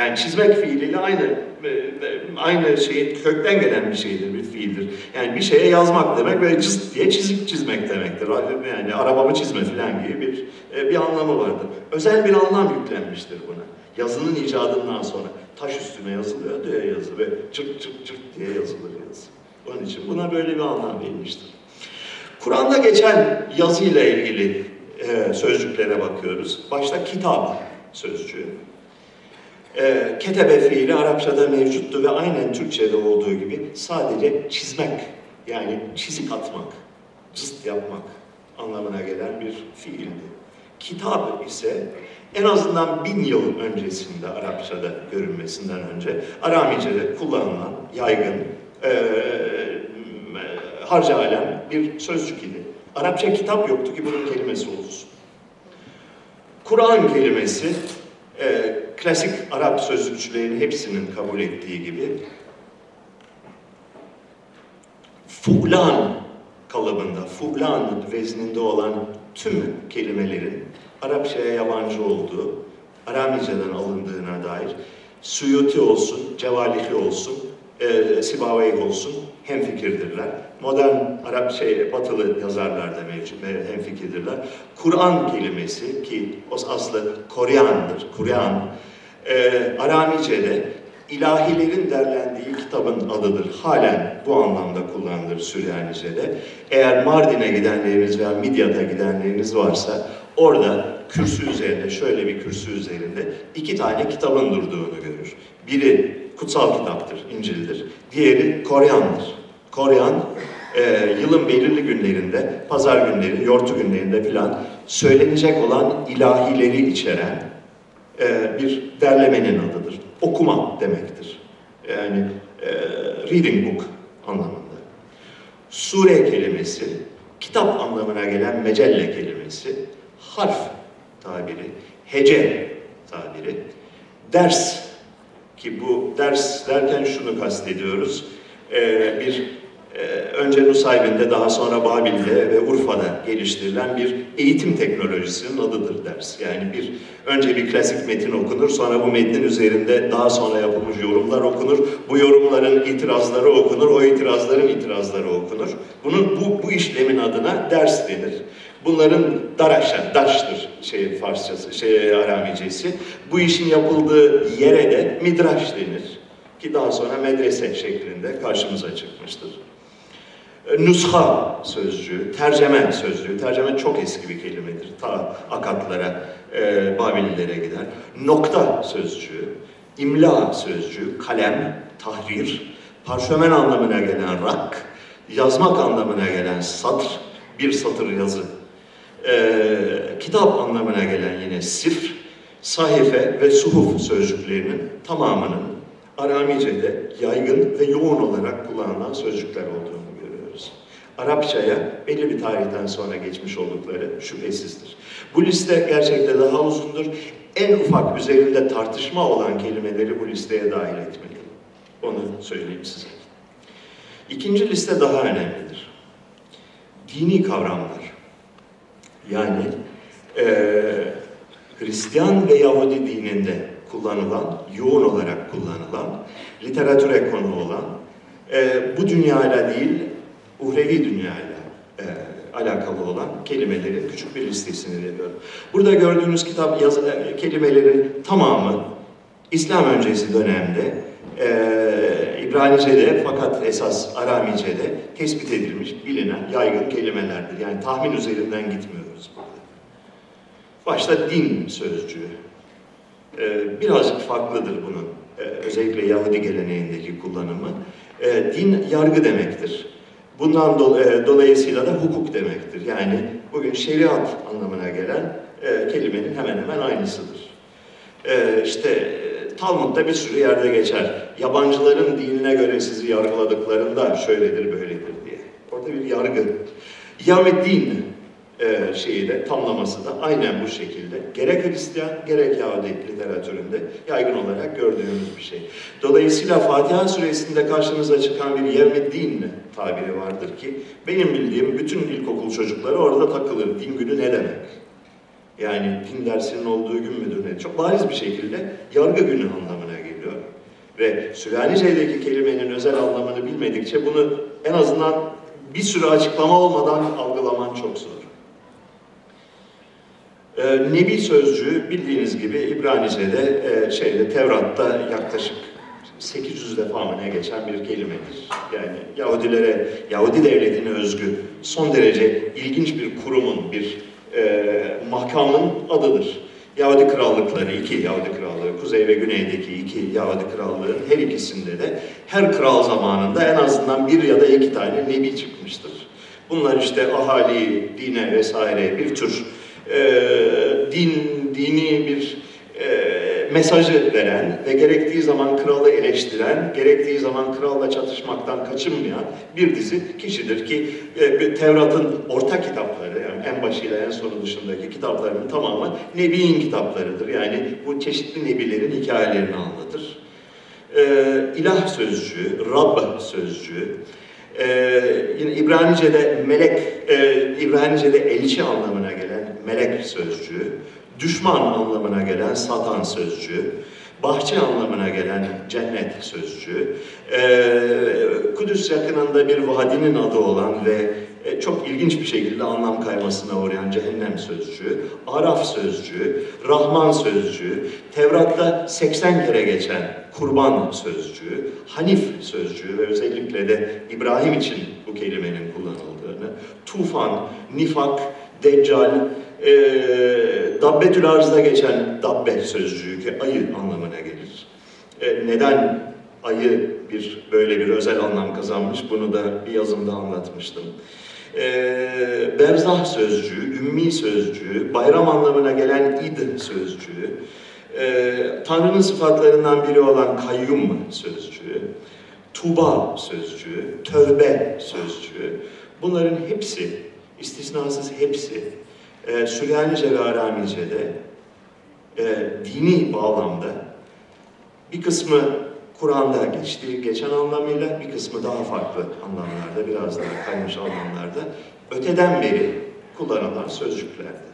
Yani çizmek fiiliyle aynı e, e, aynı şeyin kökten gelen bir şeydir, bir fiildir. Yani bir şeye yazmak demek ve cız diye çizik çizmek demektir. Yani arabamı çizme falan gibi bir e, bir anlamı vardır. Özel bir anlam yüklenmiştir buna. Yazının icadından sonra taş üstüne yazılıyor diye yazı ve çırt çırt çırt diye yazılır yazı. Onun için buna böyle bir anlam verilmiştir. Kur'an'da geçen yazıyla ilgili sözcüklere bakıyoruz. Başta kitap sözcüğü. E, ketebe fiili Arapçada mevcuttu ve aynen Türkçe'de olduğu gibi sadece çizmek yani çizik atmak, cıst yapmak anlamına gelen bir fiildi. Kitap ise en azından bin yıl öncesinde Arapçada görünmesinden önce Aramice'de kullanılan yaygın e, harca alem bir sözcük idi. Arapça kitap yoktu ki bunun kelimesi olsun. Kur'an kelimesi e, klasik Arap sözlükçülerin hepsinin kabul ettiği gibi fulan kalıbında, fulan vezninde olan tüm kelimelerin Arapçaya yabancı olduğu, Aramice'den alındığına dair Suyuti olsun, Cevalihi olsun, e, Sibaveyh olsun hemfikirdirler. Modern Arap şey, batılı yazarlar da mevcut, hemfikirdirler. Kur'an kelimesi ki o aslı Koryan'dır, Kur'an, e, Aramice'de ilahilerin derlendiği kitabın adıdır. Halen bu anlamda kullanılır Süryanice'de. Eğer Mardin'e gidenleriniz veya Midyat'a gidenleriniz varsa orada kürsü üzerinde, şöyle bir kürsü üzerinde iki tane kitabın durduğunu görür. Biri kutsal kitaptır, İncil'dir. Diğeri Koryan'dır. Koryan, e, yılın belirli günlerinde, pazar günleri, yortu günlerinde filan söylenecek olan ilahileri içeren e, bir derlemenin adıdır. Okuma demektir. Yani e, reading book anlamında. Sure kelimesi, kitap anlamına gelen mecelle kelimesi, harf tabiri, hece tabiri, ders ki bu ders derken şunu kastediyoruz. Ee, bir e, önce Nusaybin'de daha sonra Babil'de ve Urfa'da geliştirilen bir eğitim teknolojisinin adıdır ders. Yani bir önce bir klasik metin okunur, sonra bu metnin üzerinde daha sonra yapılmış yorumlar okunur. Bu yorumların itirazları okunur, o itirazların itirazları okunur. Bunun bu, bu işlemin adına ders denir. Bunların daraşa, daştır şey Farsçası, şey Aramicesi. Bu işin yapıldığı yere de midraş denir. Ki daha sonra medrese şeklinde karşımıza çıkmıştır. E, Nusha sözcüğü, tercüme sözcüğü. Tercüme çok eski bir kelimedir. Ta Akatlara, e, Babililere gider. Nokta sözcüğü, imla sözcüğü, kalem, tahrir, parşömen anlamına gelen rak, yazmak anlamına gelen satr, bir satır yazı, e, kitap anlamına gelen yine sifr, sahife ve suhuf sözcüklerinin tamamının Aramice'de yaygın ve yoğun olarak kullanılan sözcükler görüyoruz. Arapçaya belli bir tarihten sonra geçmiş oldukları şüphesizdir. Bu liste gerçekten daha uzundur. En ufak üzerinde tartışma olan kelimeleri bu listeye dahil etmeliyim. Onu söyleyeyim size. İkinci liste daha önemlidir. Dini kavramlar. Yani e, Hristiyan ve Yahudi dininde kullanılan, yoğun olarak kullanılan, literatüre konu olan, e, bu dünyayla değil, uhrevi dünyayla e, alakalı olan kelimelerin küçük bir listesini veriyorum. Burada gördüğünüz kitap yaz, e, kelimelerin tamamı İslam öncesi dönemde e, İbranice'de fakat esas Aramice'de tespit edilmiş, bilinen, yaygın kelimelerdir. Yani tahmin üzerinden gitmiyoruz burada. Başta din sözcüğü. E, birazcık farklıdır bunun. E, özellikle Yahudi geleneğindeki kullanımı. E, din yargı demektir. Bundan do e, dolayısıyla da hukuk demektir. Yani bugün şeriat anlamına gelen e, kelimenin hemen hemen aynısıdır. E, işte Talmud'da bir sürü yerde geçer. Yabancıların dinine göre sizi yargıladıklarında şöyledir böyledir diye. Orada bir yargı. Ya din e, şeyi de tamlaması da aynen bu şekilde. Gerek Hristiyan gerek Yahudi literatüründe yaygın olarak gördüğümüz bir şey. Dolayısıyla Fatiha suresinde karşımıza çıkan bir yevmiddin tabiri vardır ki benim bildiğim bütün ilkokul çocukları orada takılır. Din günü ne demek? Yani din dersinin olduğu gün müdür ne? Çok bariz bir şekilde yargı günü anlamına geliyor. Ve Süryanice'deki kelimenin özel anlamını bilmedikçe bunu en azından bir sürü açıklama olmadan algılaman çok zor. Ee, Nebi sözcüğü bildiğiniz gibi İbranice'de, e, şeyde Tevrat'ta yaklaşık 800 defa mı ne geçen bir kelimedir. Yani Yahudilere, Yahudi devletine özgü son derece ilginç bir kurumun, bir e, makamın adıdır. Yahudi krallıkları, iki Yahudi krallığı, kuzey ve güneydeki iki Yahudi krallığın her ikisinde de her kral zamanında en azından bir ya da iki tane nebi çıkmıştır. Bunlar işte ahali, dine vesaire bir tür e, din, dini bir e, mesajı veren ve gerektiği zaman kralı eleştiren, gerektiği zaman kralla çatışmaktan kaçınmayan bir dizi kişidir ki e, Tevrat'ın orta kitapları, yani en başıyla en sonu dışındaki kitaplarının tamamı Nebi'in kitaplarıdır. Yani bu çeşitli Nebilerin hikayelerini anlatır. E, ilah sözcüğü, Rab sözcüğü, ee, yine İbranice'de melek, e, İbranice'de elçi anlamına gelen melek sözcüğü, düşman anlamına gelen satan sözcüğü, bahçe anlamına gelen cennet sözcüğü, Kudüs yakınında bir vadinin adı olan ve e, çok ilginç bir şekilde anlam kaymasına uğrayan cehennem sözcüğü, Araf sözcüğü, Rahman sözcüğü, Tevrat'ta 80 kere geçen kurban sözcüğü, Hanif sözcüğü ve özellikle de İbrahim için bu kelimenin kullanıldığını, tufan, nifak, deccal, e, Dabbetül Arz'da geçen dabbe sözcüğü ki ayı anlamına gelir. E, neden ayı bir böyle bir özel anlam kazanmış bunu da bir yazımda anlatmıştım. E, berzah sözcüğü, ümmi sözcüğü, bayram anlamına gelen id sözcüğü, e, Tanrı'nın sıfatlarından biri olan kayyum sözcüğü, tuba sözcüğü, tövbe sözcüğü, bunların hepsi, istisnasız hepsi e, Süryanice ve Aramice'de e, dini bağlamda bir kısmı Kur'an'da geçtiği geçen anlamıyla bir kısmı daha farklı anlamlarda, biraz daha kaymış anlamlarda öteden beri kullanılan sözcüklerdi.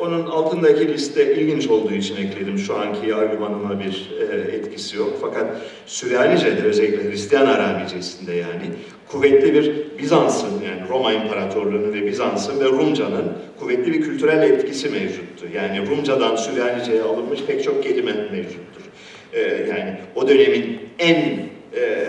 Onun altındaki liste ilginç olduğu için ekledim. Şu anki argümanıma bir e, etkisi yok. Fakat Süryanice'de özellikle Hristiyan Aramicesinde yani kuvvetli bir Bizans'ın yani Roma İmparatorluğu'nun ve Bizans'ın ve Rumca'nın kuvvetli bir kültürel etkisi mevcuttu. Yani Rumca'dan Süryanice'ye alınmış pek çok kelime mevcuttur. E, yani o dönemin en e,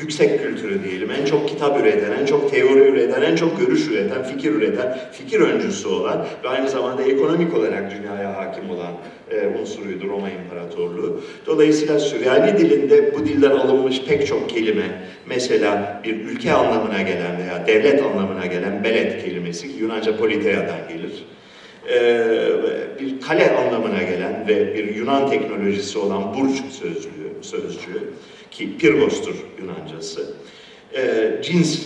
yüksek kültürü diyelim, en çok kitap üreten, en çok teori üreten, en çok görüş üreten, fikir üreten, fikir öncüsü olan ve aynı zamanda ekonomik olarak dünyaya hakim olan e, unsuruydu Roma İmparatorluğu. Dolayısıyla Süryani dilinde bu dilden alınmış pek çok kelime, mesela bir ülke anlamına gelen veya devlet anlamına gelen belet kelimesi Yunanca politeia'dan gelir. Ee, bir kale anlamına gelen ve bir Yunan teknolojisi olan burç sözcüğü, sözcüğü ki pirgostur Yunancası. Ee, cins,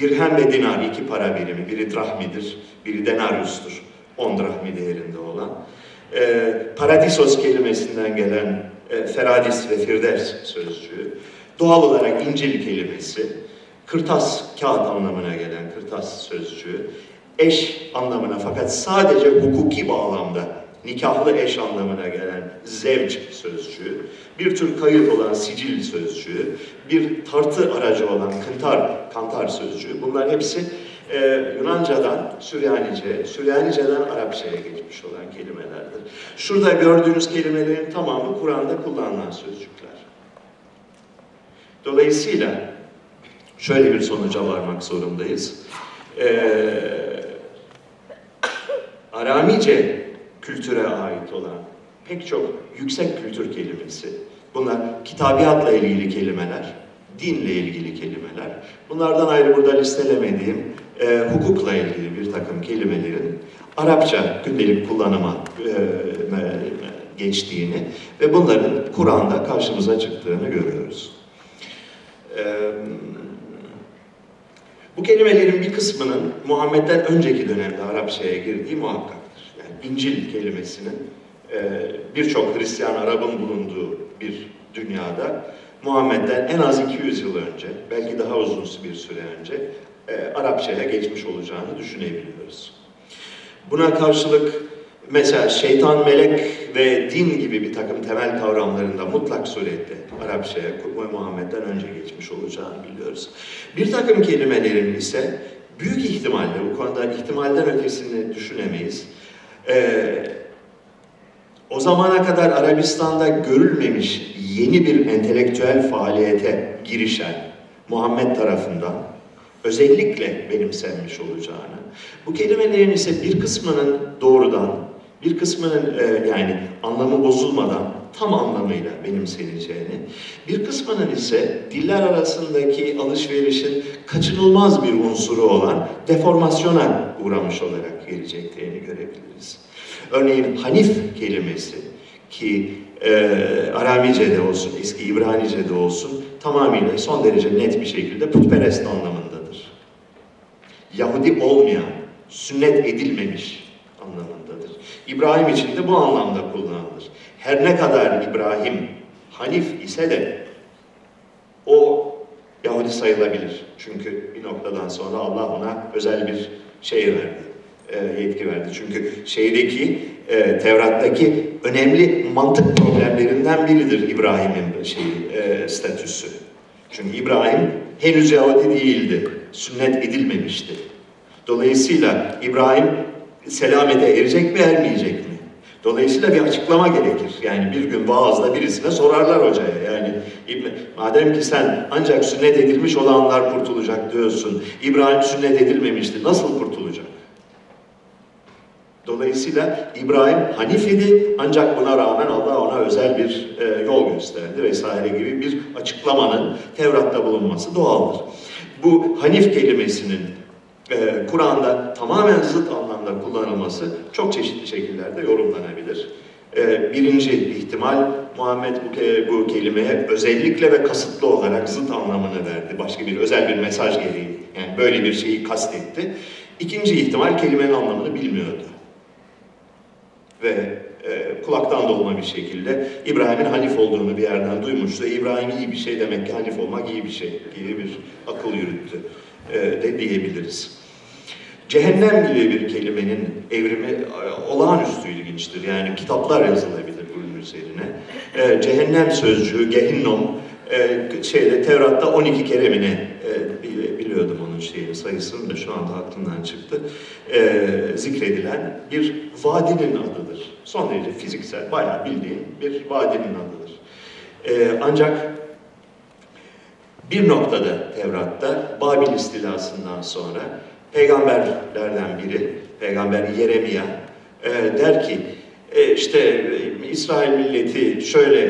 dirhem ve dinar iki para birimi, biri drahmidir, biri denariustur, on drahmi değerinde olan. Ee, paradisos kelimesinden gelen e, feradis ve firdevs sözcüğü, doğal olarak İncil kelimesi, kırtas, kağıt anlamına gelen kırtas sözcüğü, eş anlamına fakat sadece hukuki bağlamda nikahlı eş anlamına gelen zevç sözcüğü, bir tür kayıt olan sicil sözcüğü, bir tartı aracı olan kıntar, kantar sözcüğü bunlar hepsi e, Yunanca'dan Süryanice, Süryanice'den Arapça'ya geçmiş olan kelimelerdir. Şurada gördüğünüz kelimelerin tamamı Kur'an'da kullanılan sözcükler. Dolayısıyla şöyle bir sonuca varmak zorundayız. Eee Aramice kültüre ait olan pek çok yüksek kültür kelimesi, bunlar kitabiyatla ilgili kelimeler, dinle ilgili kelimeler, bunlardan ayrı burada listelemediğim e, hukukla ilgili bir takım kelimelerin Arapça gündelik kullanıma e, geçtiğini ve bunların Kur'an'da karşımıza çıktığını görüyoruz. E, bu kelimelerin bir kısmının Muhammed'den önceki dönemde Arapçaya girdiği muhakkaktır. Yani İncil kelimesinin e, birçok Hristiyan Arap'ın bulunduğu bir dünyada Muhammed'den en az 200 yıl önce, belki daha uzun bir süre önce e, Arapçaya geçmiş olacağını düşünebiliyoruz. Buna karşılık mesela şeytan, melek ve din gibi bir takım temel kavramlarında mutlak surette Arapçaya Muhammed'den önce geçmiş olacağını biliyoruz. Bir takım kelimelerin ise büyük ihtimalle, bu konuda ihtimalden ötesini düşünemeyiz. Ee, o zamana kadar Arabistan'da görülmemiş yeni bir entelektüel faaliyete girişen Muhammed tarafından özellikle benimsenmiş olacağını, bu kelimelerin ise bir kısmının doğrudan bir kısmının e, yani anlamı bozulmadan tam anlamıyla benimseneceğini, bir kısmının ise diller arasındaki alışverişin kaçınılmaz bir unsuru olan deformasyona uğramış olarak geleceklerini görebiliriz. Örneğin Hanif kelimesi ki e, Aramice'de olsun, eski İbranice'de olsun tamamıyla son derece net bir şekilde putperest anlamındadır. Yahudi olmayan, sünnet edilmemiş anlamındadır. İbrahim için de bu anlamda kullanılır. Her ne kadar İbrahim Hanif ise de o Yahudi sayılabilir. Çünkü bir noktadan sonra Allah ona özel bir şey verdi, e, yetki verdi. Çünkü şeydeki, e, Tevrat'taki önemli mantık problemlerinden biridir İbrahim'in şey, e, statüsü. Çünkü İbrahim henüz Yahudi değildi, sünnet edilmemişti. Dolayısıyla İbrahim selamete erecek mi ermeyecek mi? Dolayısıyla bir açıklama gerekir. Yani bir gün vaazda birisine sorarlar hocaya. Yani madem ki sen ancak sünnet edilmiş olanlar kurtulacak diyorsun. İbrahim sünnet edilmemişti. Nasıl kurtulacak? Dolayısıyla İbrahim Hanif idi ancak buna rağmen Allah ona özel bir e, yol gösterdi vesaire gibi bir açıklamanın Tevrat'ta bulunması doğaldır. Bu Hanif kelimesinin e, Kur'an'da tamamen zıt anlamda kullanılması çok çeşitli şekillerde yorumlanabilir. E, birinci ihtimal Muhammed bu, bu kelimeye özellikle ve kasıtlı olarak zıt anlamını verdi. Başka bir özel bir mesaj gereği. Yani böyle bir şeyi kastetti. İkinci ihtimal kelimenin anlamını bilmiyordu. Ve e, kulaktan dolma bir şekilde İbrahim'in Hanif olduğunu bir yerden duymuştu. İbrahim iyi bir şey demek ki Hanif olmak iyi bir şey gibi bir akıl yürüttü de diyebiliriz. Cehennem gibi bir kelimenin evrimi e, olağanüstü ilginçtir. Yani kitaplar yazılabilir bunun üzerine. E, cehennem sözcüğü, gehinnom, e, şeyde Tevrat'ta 12 kere mi ne e, biliyordum onun şeyini sayısını da şu anda aklımdan çıktı. E, zikredilen bir vadinin adıdır. Son derece fiziksel, bayağı bildiğin bir vadinin adıdır. E, ancak Bir noktada Tevrat'ta Babil istilasından sonra peygamberlerden biri, peygamber Yeremia e, der ki e, işte e, İsrail milleti şöyle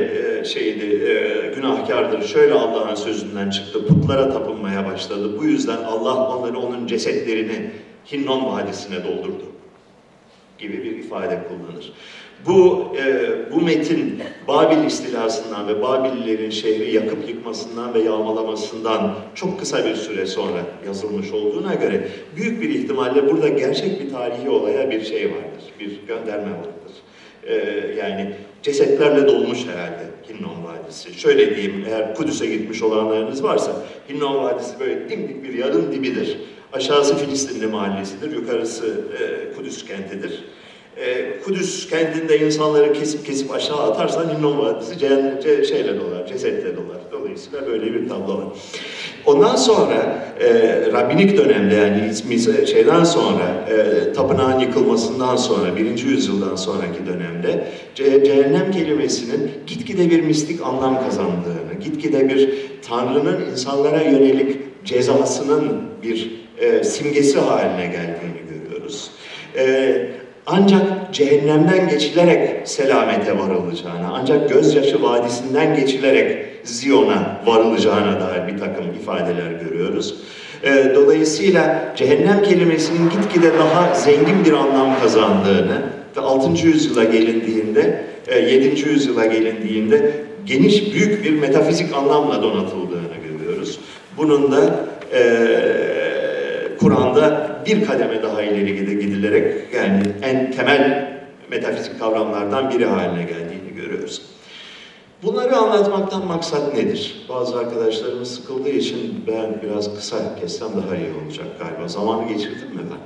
e, şeydi e, günahkardır, şöyle Allah'ın sözünden çıktı, putlara tapınmaya başladı. Bu yüzden Allah onları onun cesetlerini Hinnon Vadisi'ne doldurdu gibi bir ifade kullanır. Bu e, bu metin Babil istilasından ve Babililerin şehri yakıp yıkmasından ve yağmalamasından çok kısa bir süre sonra yazılmış olduğuna göre büyük bir ihtimalle burada gerçek bir tarihi olaya bir şey vardır, bir gönderme vardır. E, yani cesetlerle dolmuş herhalde Hinnon Vadisi. Şöyle diyeyim, eğer Kudüs'e gitmiş olanlarınız varsa, Hinnon Vadisi böyle dimdik bir yarın dibidir. Aşağısı Filistinli mahallesidir, yukarısı e, Kudüs kentidir e, Kudüs kendinde insanları kesip kesip aşağı atarsan Hinnom Vadisi ce, şeyle dolar, cesetle dolar. Dolayısıyla böyle bir tablo var. Ondan sonra e, Rabbinik dönemde yani şeyden sonra e, tapınağın yıkılmasından sonra birinci yüzyıldan sonraki dönemde ce, cehennem kelimesinin gitgide bir mistik anlam kazandığını, gitgide bir Tanrı'nın insanlara yönelik cezasının bir e, simgesi haline geldiğini görüyoruz. E, ancak cehennemden geçilerek selamete varılacağına, ancak gözyaşı vadisinden geçilerek Ziyon'a varılacağına dair bir takım ifadeler görüyoruz. Ee, dolayısıyla cehennem kelimesinin gitgide daha zengin bir anlam kazandığını ve 6. yüzyıla gelindiğinde, 7. E, yüzyıla gelindiğinde geniş büyük bir metafizik anlamla donatıldığını görüyoruz. Bunun da e, Kur'an'da bir kademe daha ileri gidilerek yani en temel metafizik kavramlardan biri haline geldiğini görüyoruz. Bunları anlatmaktan maksat nedir? Bazı arkadaşlarımız sıkıldığı için ben biraz kısa kessem daha iyi olacak galiba. Zamanı geçirdim mi ben?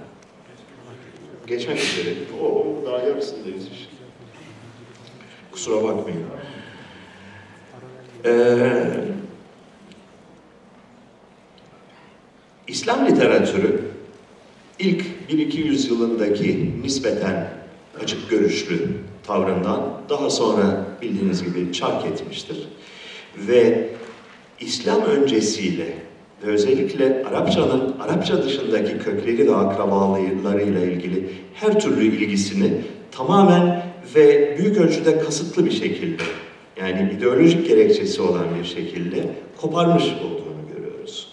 Geçmek üzere. Oo, daha yarısındayız işte. Kusura bakmayın. Ee, İslam literatürü ilk 1-2 yüzyılındaki nispeten açık görüşlü tavrından daha sonra bildiğiniz gibi çark etmiştir. Ve İslam öncesiyle ve özellikle Arapçanın Arapça dışındaki kökleri ve akrabalarıyla ilgili her türlü ilgisini tamamen ve büyük ölçüde kasıtlı bir şekilde yani ideolojik gerekçesi olan bir şekilde koparmış olduğunu görüyoruz.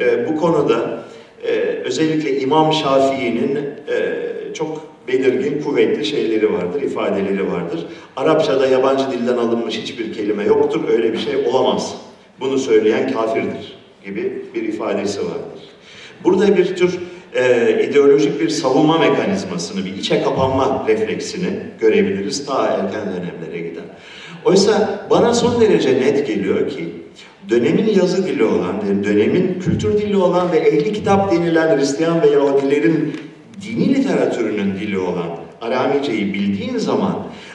Ee, bu konuda e, özellikle İmam Şafii'nin e, çok belirgin, kuvvetli şeyleri vardır, ifadeleri vardır. Arapçada yabancı dilden alınmış hiçbir kelime yoktur, öyle bir şey olamaz. Bunu söyleyen kafirdir gibi bir ifadesi vardır. Burada bir tür e, ideolojik bir savunma mekanizmasını, bir içe kapanma refleksini görebiliriz ta erken dönemlere giden. Oysa bana son derece net geliyor ki dönemin yazı dili olan, dönemin kültür dili olan ve ehli kitap denilen Hristiyan ve Yahudilerin dini literatürünün dili olan Aramice'yi bildiğin zaman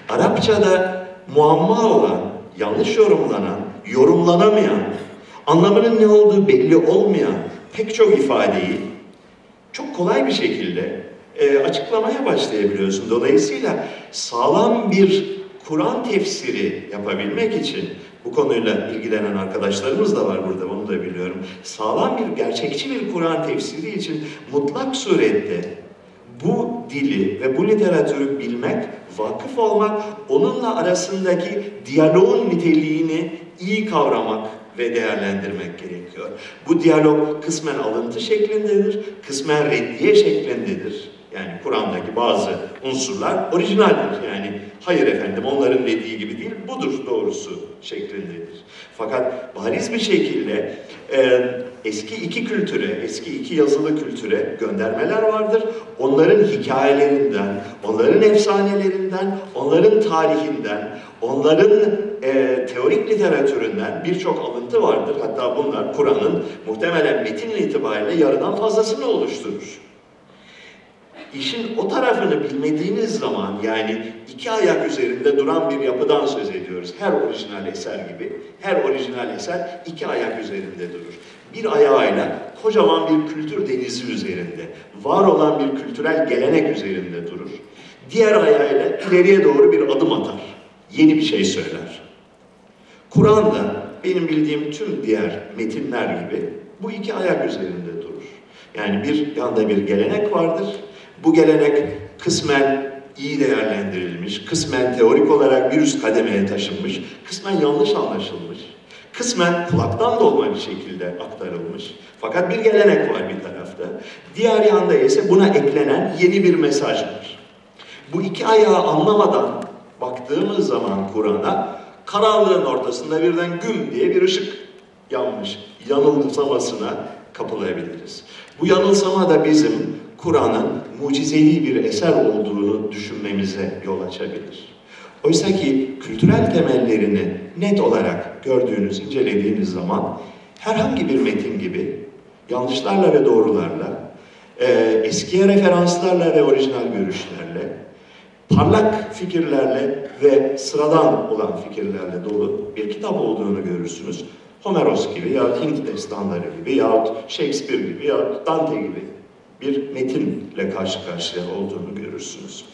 Arapçada muamma olan, yanlış yorumlanan, yorumlanamayan, anlamının ne olduğu belli olmayan pek çok ifadeyi çok kolay bir şekilde e, açıklamaya başlayabiliyorsun. Dolayısıyla sağlam bir Kur'an tefsiri yapabilmek için bu konuyla ilgilenen arkadaşlarımız da var burada, onu da biliyorum. Sağlam bir, gerçekçi bir Kur'an tefsiri için mutlak surette bu dili ve bu literatürü bilmek, vakıf olmak, onunla arasındaki diyaloğun niteliğini iyi kavramak ve değerlendirmek gerekiyor. Bu diyalog kısmen alıntı şeklindedir, kısmen reddiye şeklindedir. Yani Kur'an'daki bazı unsurlar orijinaldir. Yani hayır efendim onların dediği gibi değil, budur doğrusu şeklindedir. Fakat bariz bir şekilde e, eski iki kültüre, eski iki yazılı kültüre göndermeler vardır. Onların hikayelerinden, onların efsanelerinden, onların tarihinden, onların e, teorik literatüründen birçok alıntı vardır. Hatta bunlar Kur'an'ın muhtemelen metin itibariyle yarıdan fazlasını oluşturur. İşin o tarafını bilmediğiniz zaman yani iki ayak üzerinde duran bir yapıdan söz ediyoruz. Her orijinal eser gibi. Her orijinal eser iki ayak üzerinde durur. Bir ayağıyla kocaman bir kültür denizi üzerinde, var olan bir kültürel gelenek üzerinde durur. Diğer ayağıyla ileriye doğru bir adım atar. Yeni bir şey söyler. Kur'an'da benim bildiğim tüm diğer metinler gibi bu iki ayak üzerinde durur. Yani bir yanda bir gelenek vardır. Bu gelenek kısmen iyi değerlendirilmiş, kısmen teorik olarak bir üst kademeye taşınmış, kısmen yanlış anlaşılmış, kısmen kulaktan dolma bir şekilde aktarılmış. Fakat bir gelenek var bir tarafta. Diğer yanda ise buna eklenen yeni bir mesaj var. Bu iki ayağı anlamadan baktığımız zaman Kur'an'a karanlığın ortasında birden güm diye bir ışık yanmış. Yanılsamasına kapılabiliriz. Bu yanılsama da bizim Kur'an'ın mucizevi bir eser olduğunu düşünmemize yol açabilir. Oysa ki kültürel temellerini net olarak gördüğünüz, incelediğiniz zaman herhangi bir metin gibi yanlışlarla ve doğrularla, e, eskiye referanslarla ve orijinal görüşlerle, parlak fikirlerle ve sıradan olan fikirlerle dolu bir kitap olduğunu görürsünüz. Homeros gibi ya Hint destanları gibi ya Shakespeare gibi ya Dante gibi bir metinle karşı karşıya olduğunu görürsünüz.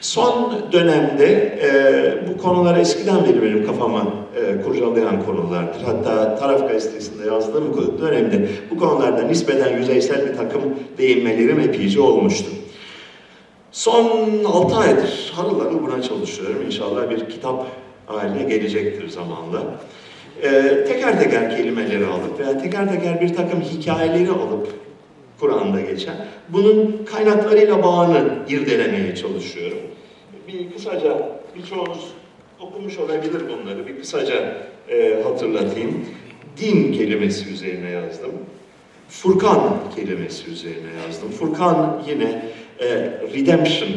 Son dönemde e, bu konular eskiden beri benim kafamı e, kurcalayan konulardır. Hatta Taraf Gazetesi'nde yazdığım dönemde bu konularda nispeten yüzeysel bir takım değinmelerim epeyce olmuştu. Son 6 aydır harıl buna çalışıyorum. İnşallah bir kitap haline gelecektir zamanla. E, teker teker kelimeleri alıp veya teker teker bir takım hikayeleri alıp Kur'an'da geçen. Bunun kaynaklarıyla bağını irdelemeye çalışıyorum. Bir kısaca birçoğunuz okumuş olabilir bunları. Bir kısaca e, hatırlatayım. Din kelimesi üzerine yazdım. Furkan kelimesi üzerine yazdım. Furkan yine e, redemption.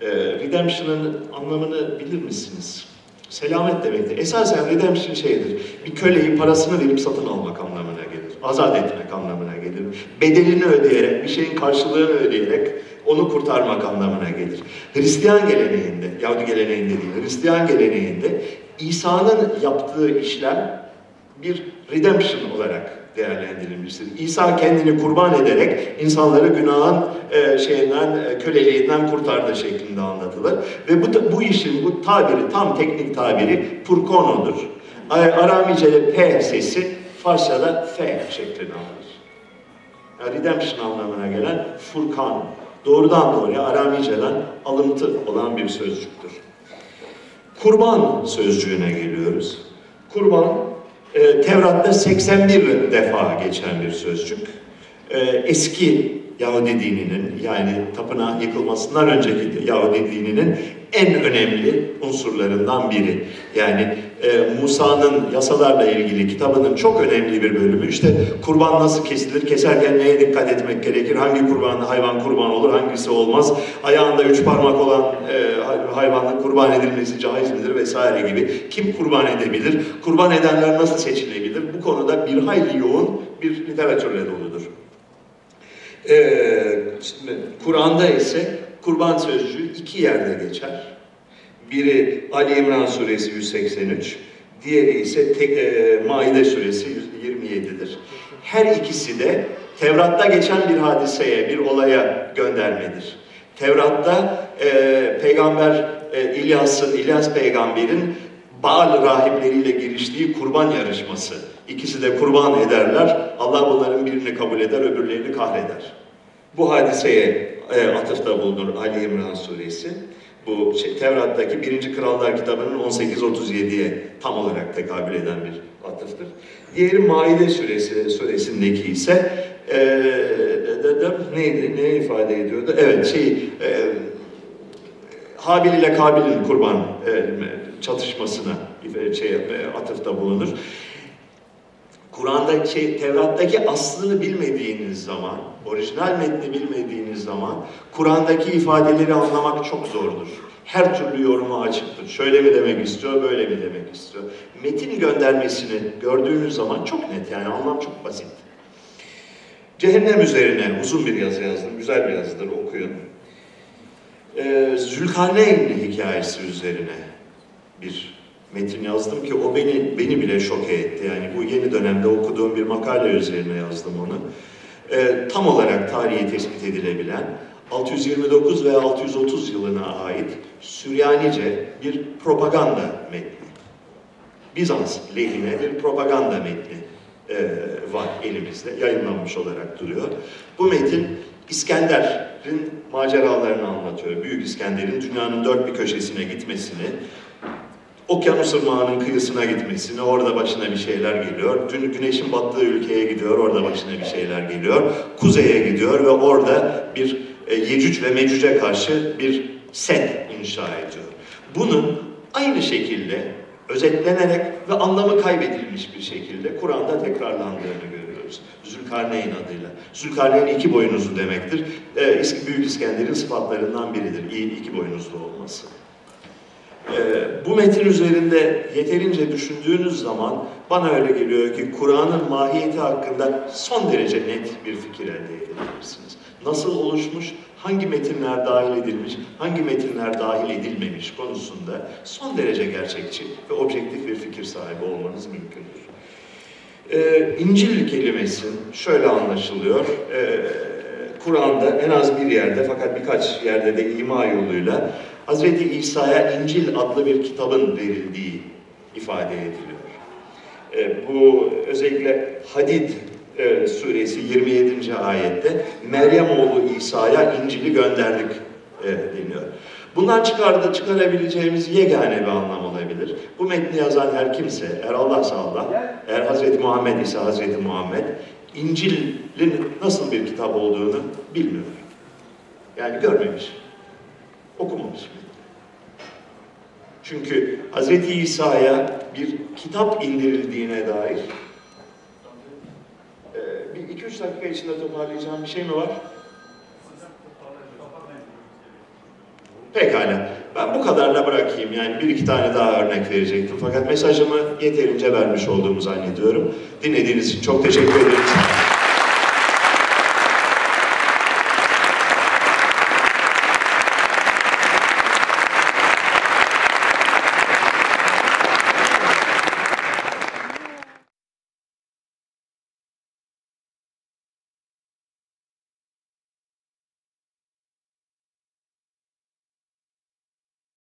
E, redemption'ın anlamını bilir misiniz? Selamet demektir. Esasen redemption şeydir. Bir köleyi parasını verip satın almak anlamına gelir. Azat etmek anlamına gelir. Bedelini ödeyerek, bir şeyin karşılığını ödeyerek onu kurtarmak anlamına gelir. Hristiyan geleneğinde, Yahudi geleneğinde değil, Hristiyan geleneğinde İsa'nın yaptığı işlem bir redemption olarak değerlendirilmiştir. İsa kendini kurban ederek insanları günahın e, şeyinden, e, köleliğinden kurtardı şeklinde anlatılır. Ve bu, bu işin bu tabiri, tam teknik tabiri Purkono'dur. Aramice'de P sesi Farsça'da F şeklinde alır. Yani redemption anlamına gelen Furkan, doğrudan doğruya Aramice'den alıntı olan bir sözcüktür. Kurban sözcüğüne geliyoruz. Kurban e, Tevrat'ta 81 defa geçen bir sözcük. E, eski Yahudi dininin yani tapınağın yıkılmasından önceki Yahudi dininin en önemli unsurlarından biri. Yani e, Musa'nın yasalarla ilgili kitabının çok önemli bir bölümü. İşte kurban nasıl kesilir, keserken neye dikkat etmek gerekir, hangi kurban hayvan kurban olur, hangisi olmaz, ayağında üç parmak olan e, hayvanın kurban edilmesi caiz midir vesaire gibi. Kim kurban edebilir, kurban edenler nasıl seçilebilir? Bu konuda bir hayli yoğun bir literatürle doludur. Ee, Kur'an'da ise kurban sözcüğü iki yerde geçer. Biri Ali İmran suresi 183, diğeri ise tek, e, Maide suresi 127'dir. Her ikisi de Tevrat'ta geçen bir hadiseye, bir olaya göndermedir. Tevrat'ta e, peygamber e, İlyas'ın, İlyas peygamberin Baal rahipleriyle giriştiği kurban yarışması. İkisi de kurban ederler. Allah bunların birini kabul eder, öbürlerini kahreder. Bu hadiseye e, atıfta bulunur Ali İmran suresi. Bu şey, Tevrat'taki 1. Krallar kitabının 18-37'ye tam olarak tekabül eden bir atıftır. Diğeri Maide suresi, suresindeki ise e, de, de, neydi, ne ifade ediyordu? Evet, şey, e, Habil ile Kabil'in kurban e, çatışmasına şey, e, atıfta bulunur. Kur'an'da şey, Tevrat'taki aslını bilmediğiniz zaman, orijinal metni bilmediğiniz zaman Kur'an'daki ifadeleri anlamak çok zordur. Her türlü yoruma açıktır. Şöyle mi demek istiyor, böyle mi demek istiyor. Metin göndermesini gördüğünüz zaman çok net yani anlam çok basit. Cehennem üzerine uzun bir yazı yazdım. Güzel bir yazıdır okuyun. Ee, Zülkarneyn hikayesi üzerine bir metin yazdım ki o beni beni bile şoke etti. Yani bu yeni dönemde okuduğum bir makale üzerine yazdım onu. Ee, tam olarak tarihi tespit edilebilen 629 ve 630 yılına ait Süryanice bir propaganda metni. Bizans lehine bir propaganda metni e, var elimizde, yayınlanmış olarak duruyor. Bu metin İskender'in maceralarını anlatıyor. Büyük İskender'in dünyanın dört bir köşesine gitmesini, Okyanus Irmağı'nın kıyısına gitmesini, orada başına bir şeyler geliyor. Dün güneşin battığı ülkeye gidiyor, orada başına bir şeyler geliyor. Kuzeye gidiyor ve orada bir e, Yecüc ve Mecüc'e karşı bir set inşa ediyor. Bunun aynı şekilde özetlenerek ve anlamı kaybedilmiş bir şekilde Kur'an'da tekrarlandığını görüyoruz. Zülkarneyn adıyla. Zülkarneyn iki boynuzlu demektir. Ee, Büyük İskender'in sıfatlarından biridir. İyi iki boynuzlu olması. Ee, bu metin üzerinde yeterince düşündüğünüz zaman bana öyle geliyor ki Kur'an'ın mahiyeti hakkında son derece net bir fikir elde edebilirsiniz. Nasıl oluşmuş, hangi metinler dahil edilmiş, hangi metinler dahil edilmemiş konusunda son derece gerçekçi ve objektif bir fikir sahibi olmanız mümkündür. Ee, İncil kelimesi şöyle anlaşılıyor. Ee, Kur'an'da en az bir yerde fakat birkaç yerde de ima yoluyla Hz. İsa'ya İncil adlı bir kitabın verildiği ifade ediliyor. Ee, bu özellikle Hadid e, suresi 27. ayette Meryem oğlu İsa'ya İncil'i gönderdik e, deniyor. Bundan çıkardı, çıkarabileceğimiz yegane bir anlam olabilir. Bu metni yazan her kimse, eğer Allah'sa Allah, eğer Hazreti Muhammed ise Hazreti Muhammed, İncil'in nasıl bir kitap olduğunu bilmiyor. Yani görmemiş, okumamış. Çünkü Hazreti İsa'ya bir kitap indirildiğine dair e, bir iki üç dakika içinde toparlayacağım bir şey mi var? Pekala. Ben bu kadarla bırakayım. Yani bir iki tane daha örnek verecektim. Fakat mesajımı yeterince vermiş olduğumu zannediyorum. Dinlediğiniz için çok teşekkür ederim.